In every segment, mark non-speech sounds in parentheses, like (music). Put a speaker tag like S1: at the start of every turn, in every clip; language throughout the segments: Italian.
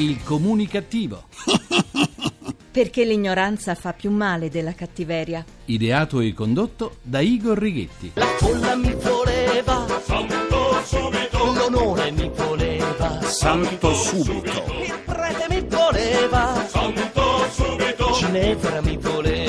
S1: Il comunicativo. (laughs)
S2: Perché l'ignoranza fa più male della cattiveria.
S1: Ideato e condotto da Igor Righetti.
S3: La folla mi voleva, santo subito. L'onore mi voleva,
S4: Santo subito.
S3: il prete mi voleva,
S5: Santo subito,
S3: Ginevra mi voleva,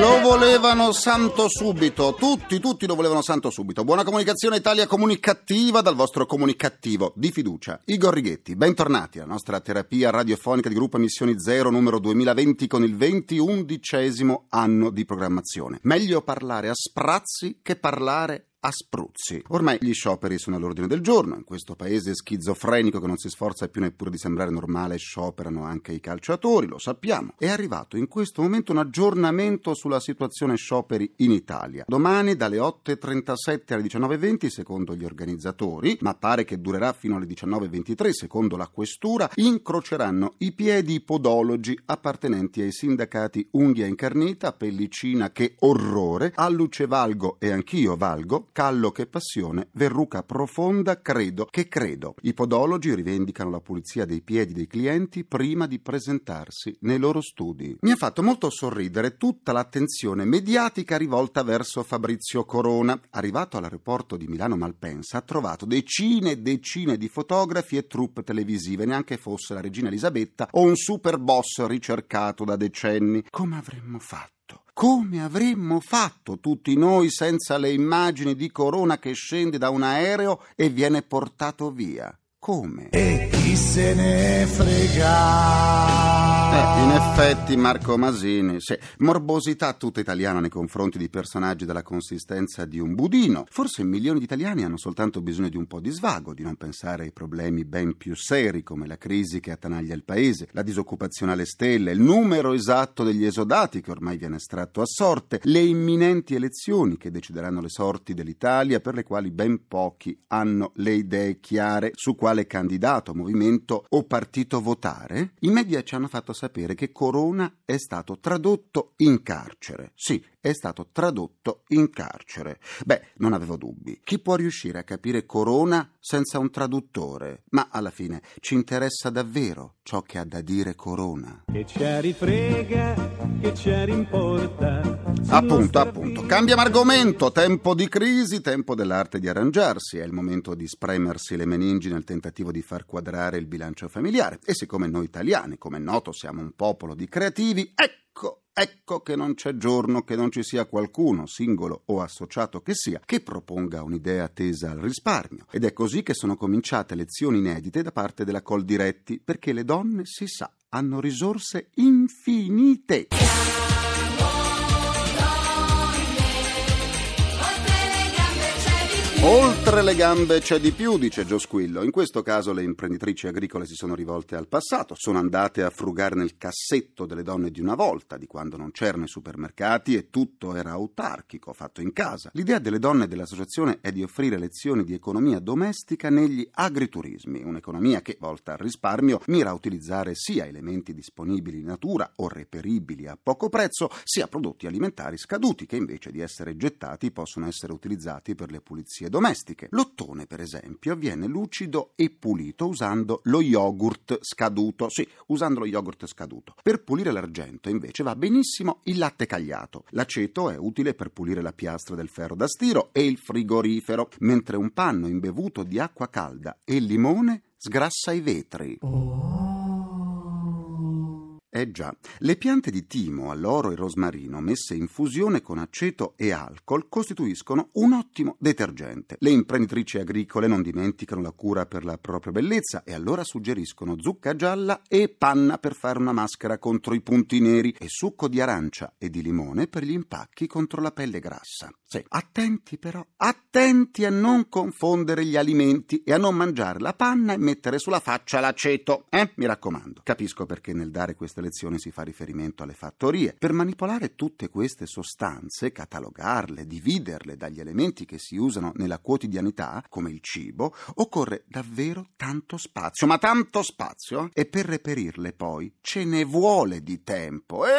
S4: Lo volevano santo subito, tutti, tutti lo volevano santo subito. Buona comunicazione Italia comunicativa dal vostro comunicativo di fiducia. Igor Righetti, bentornati alla nostra terapia radiofonica di gruppo Emissioni Zero numero 2020 con il 21 anno di programmazione. Meglio parlare a sprazzi che parlare a spruzzi. Ormai gli scioperi sono all'ordine del giorno. In questo paese schizofrenico che non si sforza più neppure di sembrare normale, scioperano anche i calciatori, lo sappiamo. È arrivato in questo momento un aggiornamento sulla situazione scioperi in Italia. Domani dalle 8.37 alle 19.20 secondo gli organizzatori, ma pare che durerà fino alle 19.23 secondo la questura, incroceranno i piedi i podologi appartenenti ai sindacati Unghia Incarnita, Pellicina che orrore, Alluce Valgo e anch'io Valgo, Callo che passione, Verruca profonda, credo che credo. I podologi rivendicano la pulizia dei piedi dei clienti prima di presentarsi nei loro studi. Mi ha fatto molto sorridere tutta l'attenzione mediatica rivolta verso Fabrizio Corona. Arrivato all'aeroporto di Milano Malpensa ha trovato decine e decine di fotografi e troupe televisive, neanche fosse la regina Elisabetta o un super boss ricercato da decenni. Come avremmo fatto? Come avremmo fatto tutti noi senza le immagini di Corona che scende da un aereo e viene portato via? Come?
S6: E chi se ne frega?
S4: Eh, in effetti Marco Masini, sì, morbosità tutta italiana nei confronti di personaggi della consistenza di un budino. Forse milioni di italiani hanno soltanto bisogno di un po' di svago, di non pensare ai problemi ben più seri come la crisi che attanaglia il paese, la disoccupazione alle stelle, il numero esatto degli esodati che ormai viene estratto a sorte, le imminenti elezioni che decideranno le sorti dell'Italia per le quali ben pochi hanno le idee chiare su quale candidato, movimento o partito votare. I media ci hanno fatto sapere che Corona è stato tradotto in carcere. Sì, è stato tradotto in carcere. Beh, non avevo dubbi. Chi può riuscire a capire Corona senza un traduttore? Ma alla fine ci interessa davvero ciò che ha da dire Corona.
S7: Che ci rifrega, che ci rimporta.
S4: Appunto, appunto. Cambiamo argomento. Tempo di crisi, tempo dell'arte di arrangiarsi. È il momento di spremersi le meningi nel tentativo di far quadrare il bilancio familiare. E siccome noi italiani, come è noto, siamo un popolo di creativi, ecco. Ecco che non c'è giorno che non ci sia qualcuno, singolo o associato che sia, che proponga un'idea tesa al risparmio. Ed è così che sono cominciate lezioni inedite da parte della Coldiretti, perché le donne, si sa, hanno risorse infinite. Oltre le gambe c'è di più, dice Gio Squillo. In questo caso le imprenditrici agricole si sono rivolte al passato, sono andate a frugare nel cassetto delle donne di una volta, di quando non c'erano i supermercati e tutto era autarchico, fatto in casa. L'idea delle donne dell'associazione è di offrire lezioni di economia domestica negli agriturismi, un'economia che, volta al risparmio, mira a utilizzare sia elementi disponibili in natura o reperibili a poco prezzo, sia prodotti alimentari scaduti che invece di essere gettati possono essere utilizzati per le pulizie domestiche. L'ottone, per esempio, viene lucido e pulito usando lo yogurt scaduto. Sì, usando lo yogurt scaduto. Per pulire l'argento, invece, va benissimo il latte cagliato. L'aceto è utile per pulire la piastra del ferro da stiro e il frigorifero, mentre un panno imbevuto di acqua calda e limone sgrassa i vetri. Eh già, le piante di timo, alloro e rosmarino messe in fusione con aceto e alcol costituiscono un ottimo detergente. Le imprenditrici agricole non dimenticano la cura per la propria bellezza e allora suggeriscono zucca gialla e panna per fare una maschera contro i punti neri e succo di arancia e di limone per gli impacchi contro la pelle grassa. Sì, attenti però, attenti a non confondere gli alimenti e a non mangiare la panna e mettere sulla faccia l'aceto, eh? Mi raccomando. Capisco perché nel dare queste lezioni si fa riferimento alle fattorie. Per manipolare tutte queste sostanze, catalogarle, dividerle dagli elementi che si usano nella quotidianità, come il cibo, occorre davvero tanto spazio, ma tanto spazio, e per reperirle poi ce ne vuole di tempo. Eh?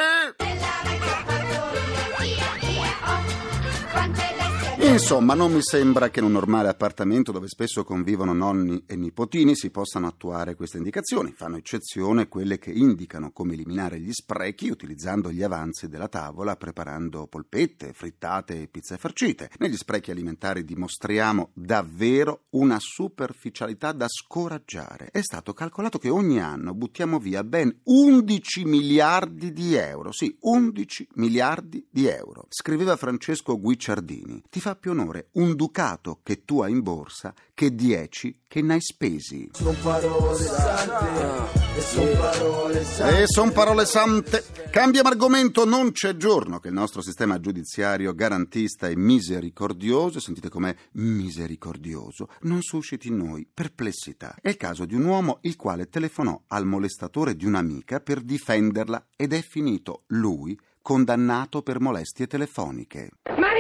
S4: Insomma, non mi sembra che in un normale appartamento dove spesso convivono nonni e nipotini si possano attuare queste indicazioni. Fanno eccezione quelle che indicano come eliminare gli sprechi utilizzando gli avanzi della tavola, preparando polpette, frittate e pizze farcite. Negli sprechi alimentari dimostriamo davvero una superficialità da scoraggiare. È stato calcolato che ogni anno buttiamo via ben 11 miliardi di euro. Sì, 11 miliardi di euro. Scriveva Francesco Guicciardini. Ti fa più onore un ducato che tu hai in borsa che dieci che ne hai spesi.
S6: Sono parole sante e sono parole sante.
S4: E son parole sante. Cambiamo argomento, non c'è giorno che il nostro sistema giudiziario garantista e misericordioso, sentite com'è misericordioso, non susciti in noi perplessità. È il caso di un uomo il quale telefonò al molestatore di un'amica per difenderla ed è finito lui condannato per molestie telefoniche.
S8: Ma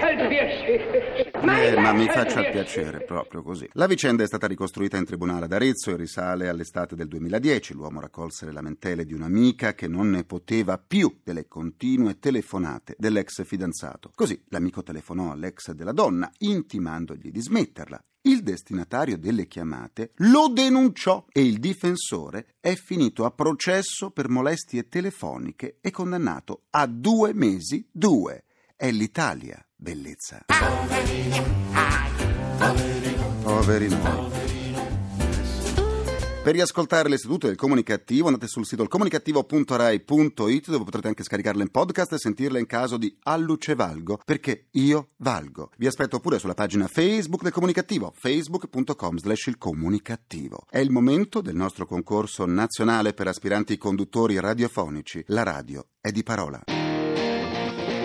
S8: faccia il piacere!
S4: Eh, ma mi faccia il piacere, proprio così. La vicenda è stata ricostruita in tribunale ad Arezzo e risale all'estate del 2010. L'uomo raccolse le lamentele di un'amica che non ne poteva più delle continue telefonate dell'ex fidanzato. Così l'amico telefonò all'ex della donna, intimandogli di smetterla. Il destinatario delle chiamate lo denunciò e il difensore è finito a processo per molestie telefoniche e condannato a due mesi due. È l'Italia, bellezza. Poveri noi. Per riascoltare le sedute del Comunicativo andate sul sito comunicativo.rai.it dove potrete anche scaricarle in podcast e sentirle in caso di Alluce Valgo, perché io valgo. Vi aspetto pure sulla pagina Facebook del Comunicativo, facebook.com slash il comunicativo. È il momento del nostro concorso nazionale per aspiranti conduttori radiofonici. La radio è di parola.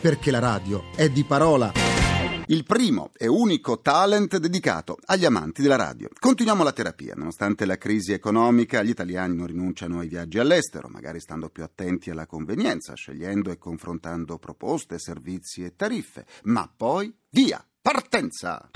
S9: perché la radio è di parola.
S4: Il primo e unico talent dedicato agli amanti della radio. Continuiamo la terapia. Nonostante la crisi economica, gli italiani non rinunciano ai viaggi all'estero, magari stando più attenti alla convenienza, scegliendo e confrontando proposte, servizi e tariffe. Ma poi, via, partenza!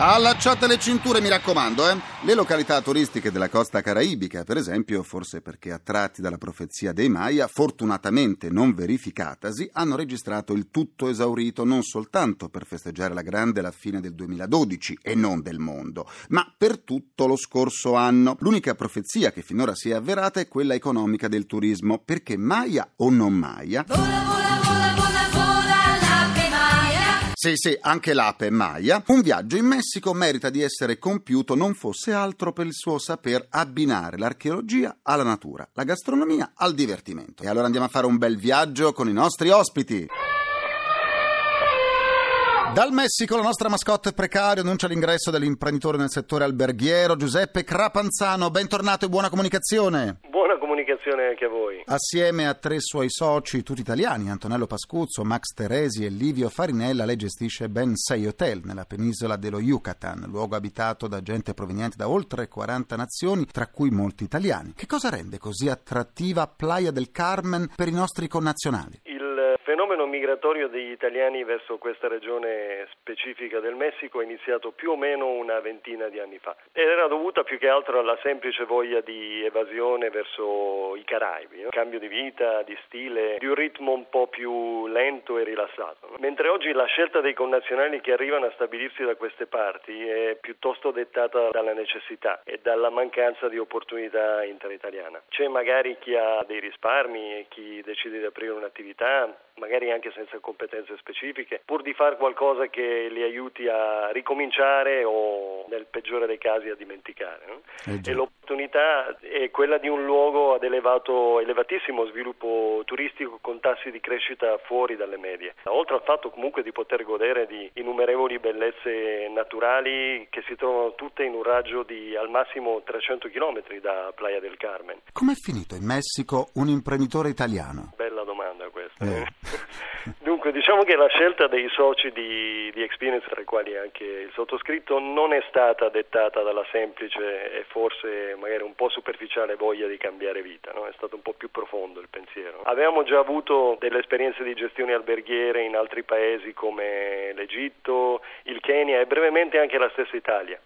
S4: Allacciate le cinture, mi raccomando, eh? Le località turistiche della costa caraibica, per esempio, forse perché attratti dalla profezia dei Maya, fortunatamente non verificatasi, hanno registrato il tutto esaurito non soltanto per festeggiare la grande la fine del 2012 e non del mondo, ma per tutto lo scorso anno. L'unica profezia che finora si è avverata è quella economica del turismo, perché Maya o non Maya... Sì, sì, anche l'ape Maya. Un viaggio in Messico merita di essere compiuto non fosse altro per il suo saper abbinare l'archeologia alla natura, la gastronomia al divertimento. E allora andiamo a fare un bel viaggio con i nostri ospiti. Dal Messico la nostra mascotte precario annuncia l'ingresso dell'imprenditore nel settore alberghiero Giuseppe Crapanzano. Bentornato e buona comunicazione.
S10: Buona comunicazione anche a voi.
S4: Assieme a tre suoi soci, tutti italiani, Antonello Pascuzzo, Max Teresi e Livio Farinella, lei gestisce ben sei hotel nella penisola dello Yucatan, luogo abitato da gente proveniente da oltre 40 nazioni, tra cui molti italiani. Che cosa rende così attrattiva Playa del Carmen per i nostri connazionali?
S10: Fenomeno migratorio degli italiani verso questa regione specifica del Messico è iniziato più o meno una ventina di anni fa ed era dovuta più che altro alla semplice voglia di evasione verso i Caraibi, no? cambio di vita, di stile, di un ritmo un po' più lento e rilassato. no? Mentre oggi la scelta dei connazionali che arrivano a stabilirsi da queste parti è piuttosto dettata dalla necessità e dalla mancanza di opportunità interitaliana. C'è magari chi ha dei risparmi e chi decide di aprire un'attività magari anche senza competenze specifiche, pur di fare qualcosa che li aiuti a ricominciare o nel peggiore dei casi a dimenticare. no?
S4: Eh
S10: e unità è quella di un luogo ad elevato, elevatissimo sviluppo turistico con tassi di crescita fuori dalle medie. Oltre al fatto comunque di poter godere di innumerevoli bellezze naturali che si trovano tutte in un raggio di al massimo 300 km da Playa del Carmen.
S4: Com'è finito in Messico un imprenditore italiano?
S10: Questa.
S4: Eh. (laughs)
S10: Dunque, diciamo che la scelta dei soci di, di Experience, tra i quali anche il sottoscritto, non è stata dettata dalla semplice e forse magari un po' superficiale voglia di cambiare vita, no? è stato un po' più profondo il pensiero. Avevamo già avuto delle esperienze di gestione alberghiere in altri paesi come l'Egitto, il Kenya e brevemente anche la stessa Italia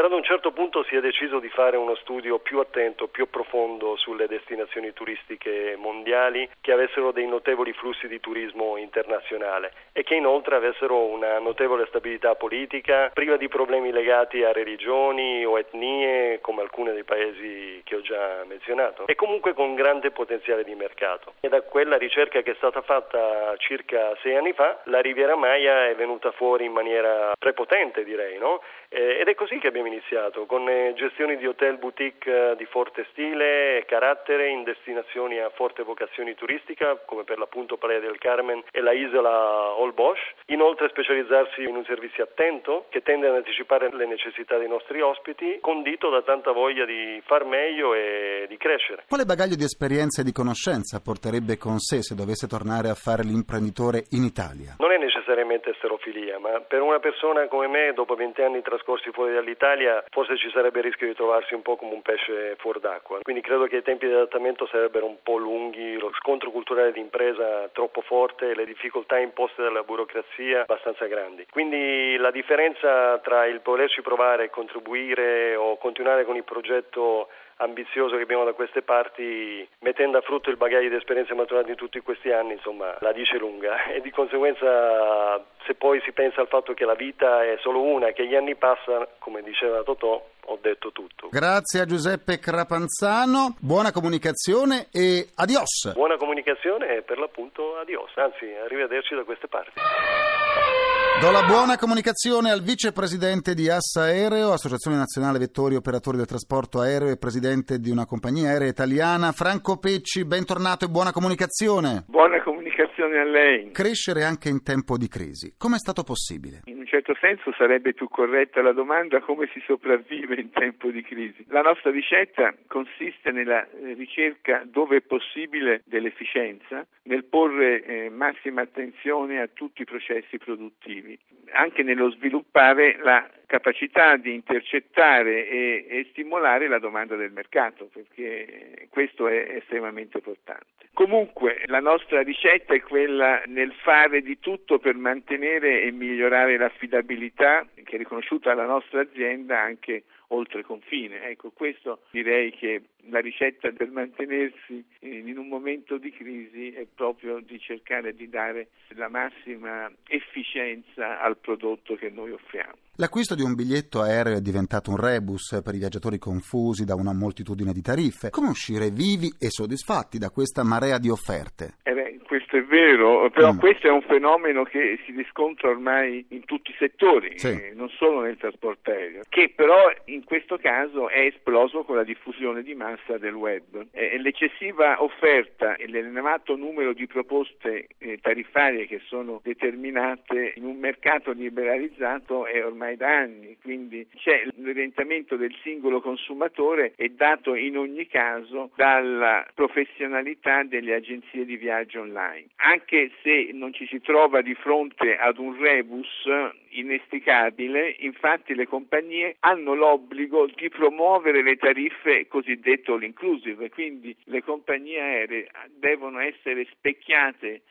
S10: però ad un certo punto si è deciso di fare uno studio più attento, più profondo sulle destinazioni turistiche mondiali che avessero dei notevoli flussi di turismo internazionale e che inoltre avessero una notevole stabilità politica, priva di problemi legati a religioni o etnie come alcuni dei paesi che ho già menzionato e comunque con grande potenziale di mercato. E da quella ricerca che è stata fatta circa sei anni fa, la Riviera Maya è venuta fuori in maniera prepotente direi, no? Ed è così che abbiamo iniziato, con eh, gestioni di hotel boutique eh, di forte stile e carattere in destinazioni a forte vocazione turistica, come per l'appunto Playa del Carmen e la isola Holbox. Inoltre specializzarsi in un servizio attento che tende ad anticipare le necessità dei nostri ospiti, condito da tanta voglia di far meglio e di crescere.
S4: Quale bagaglio di esperienza e di conoscenza porterebbe con sé se dovesse tornare a fare l'imprenditore in Italia?
S10: Non è necessariamente esterofilia, ma per una persona come me, dopo 20 anni trascorsi fuori dall'Italia, forse ci sarebbe il rischio di trovarsi un po' come un pesce fuori d'acqua. Quindi credo che i tempi di adattamento sarebbero un po' lunghi, scontro culturale di impresa troppo forte, le difficoltà imposte dalla burocrazia abbastanza grandi. Quindi la differenza tra il volerci provare e contribuire o continuare con il progetto ambizioso che abbiamo da queste parti, mettendo a frutto il bagaglio di esperienze maturate in tutti questi anni, insomma, la dice lunga (laughs) e di conseguenza se poi si pensa al fatto che la vita è solo una, che gli anni passano, come diceva Totò, ho detto tutto.
S4: Grazie a Giuseppe Crapanzano, buona comunicazione e adios.
S10: Buona comunicazione e per l'appunto adios, anzi arrivederci da queste parti.
S4: Do la buona comunicazione al vicepresidente di Assa Aereo, Associazione Nazionale Vettori Operatori del Trasporto Aereo e presidente di una compagnia aerea italiana, Franco Pecci, bentornato e buona comunicazione.
S11: Buona comunicazione a lei.
S4: Crescere anche in tempo di crisi, come è stato possibile?
S11: In un certo senso sarebbe più corretta la domanda come si sopravvive in tempo di crisi. La nostra ricetta consiste nella eh, ricerca dove è possibile dell'efficienza, nel porre eh, massima attenzione a tutti i processi produttivi anche nello sviluppare la capacità di intercettare e, e, stimolare la domanda del mercato, perché questo è estremamente importante. Comunque la nostra ricetta è quella nel fare di tutto per mantenere e migliorare l'affidabilità che è riconosciuta alla nostra azienda anche oltre confine. Ecco, questo direi che la ricetta per mantenersi in un momento di crisi è proprio di cercare di dare la massima efficienza al prodotto che noi offriamo.
S4: L'acquisto di un biglietto aereo è diventato un rebus per i viaggiatori confusi da una moltitudine di tariffe. Come uscire vivi e soddisfatti da questa marea di offerte?
S11: Eh beh, questo è vero, però mm. questo è un fenomeno che si riscontra ormai in tutti i settori, sì. eh, non solo nel trasporto aereo, che però in questo caso è esploso con la diffusione di massa del web. Eh, l'eccessiva offerta e l'elevato numero di proposte eh, tariffarie che sono determinate in un mercato liberalizzato è ormai ormai da anni, quindi c'è l'orientamento del singolo consumatore è dato in ogni caso dalla professionalità delle agenzie di viaggio online. Anche se non ci si trova di fronte ad un rebus inesticabile, infatti le compagnie hanno l'obbligo di promuovere le tariffe cosiddette all inclusive, quindi le compagnie aeree devono essere specchiate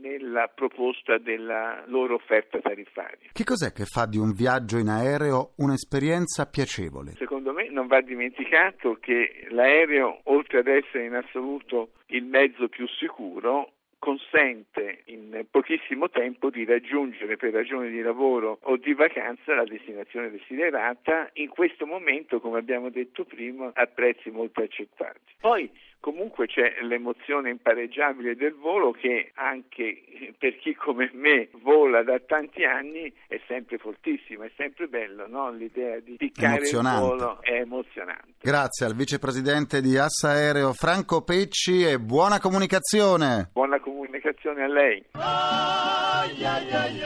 S11: nella proposta della loro offerta tariffaria.
S4: Che cos'è che fa di un viaggio in aereo un'esperienza piacevole?
S11: Secondo me non va dimenticato che l'aereo, oltre ad essere in assoluto il mezzo più sicuro, consente in pochissimo tempo di raggiungere per ragioni di lavoro o di vacanza la destinazione desiderata in questo momento, come abbiamo detto prima, a prezzi molto accettati. Poi Comunque c'è l'emozione impareggiabile del volo che anche per chi come me vola da tanti anni è sempre fortissima, è sempre bello, no? l'idea di piccare il volo è emozionante.
S4: Grazie al vicepresidente di Assa Aereo Franco Pecci e buona comunicazione.
S11: Buona comunicazione a lei.
S3: Ay, ay, ay,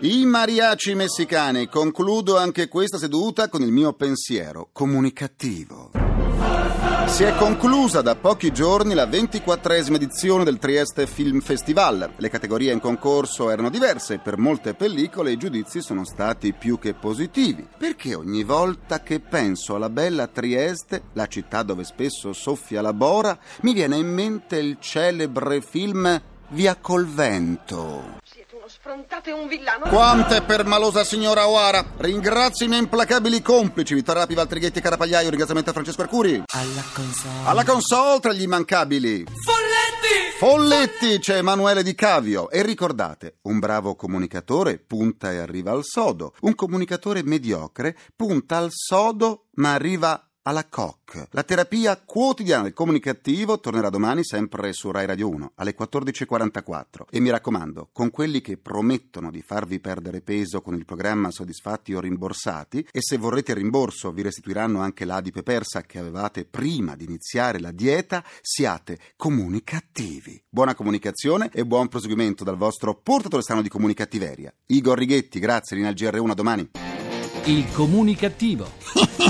S4: I mariaci messicani. Concludo anche questa seduta con il mio pensiero comunicativo. Si è conclusa da pochi giorni la 24esima edizione del Trieste Film Festival. Le categorie in concorso erano diverse e per molte pellicole i giudizi sono stati più che positivi. Perché ogni volta che penso alla bella Trieste, la città dove spesso soffia la bora, mi viene in mente il celebre film Via col vento.
S12: Siete uno sfrontato e un villano.
S4: Quante permalosa signora Oara! Ringrazio i miei implacabili complici, Vittorio Rapi, Valtrighetti e Carapagliaio. Ringraziamento a Francesco Arcuri.
S13: Alla console.
S4: Alla console tra gli immancabili.
S3: Folletti!
S4: Folletti c'è Emanuele Di Cavio. E ricordate, un bravo comunicatore punta e arriva al sodo. Un comunicatore mediocre punta al sodo ma arriva alla COC. La terapia quotidiana del comunicativo tornerà domani sempre su Rai Radio 1 alle 14.44. E mi raccomando, con quelli che promettono di farvi perdere peso con il programma Soddisfatti o Rimborsati, e se vorrete il rimborso vi restituiranno anche l'adipe persa che avevate prima di iniziare la dieta, siate comunicativi. Buona comunicazione e buon proseguimento dal vostro portatore strano di comunicattiveria. Igor Righetti, grazie, Linea GR1, a domani.
S1: Il comunicativo. (laughs)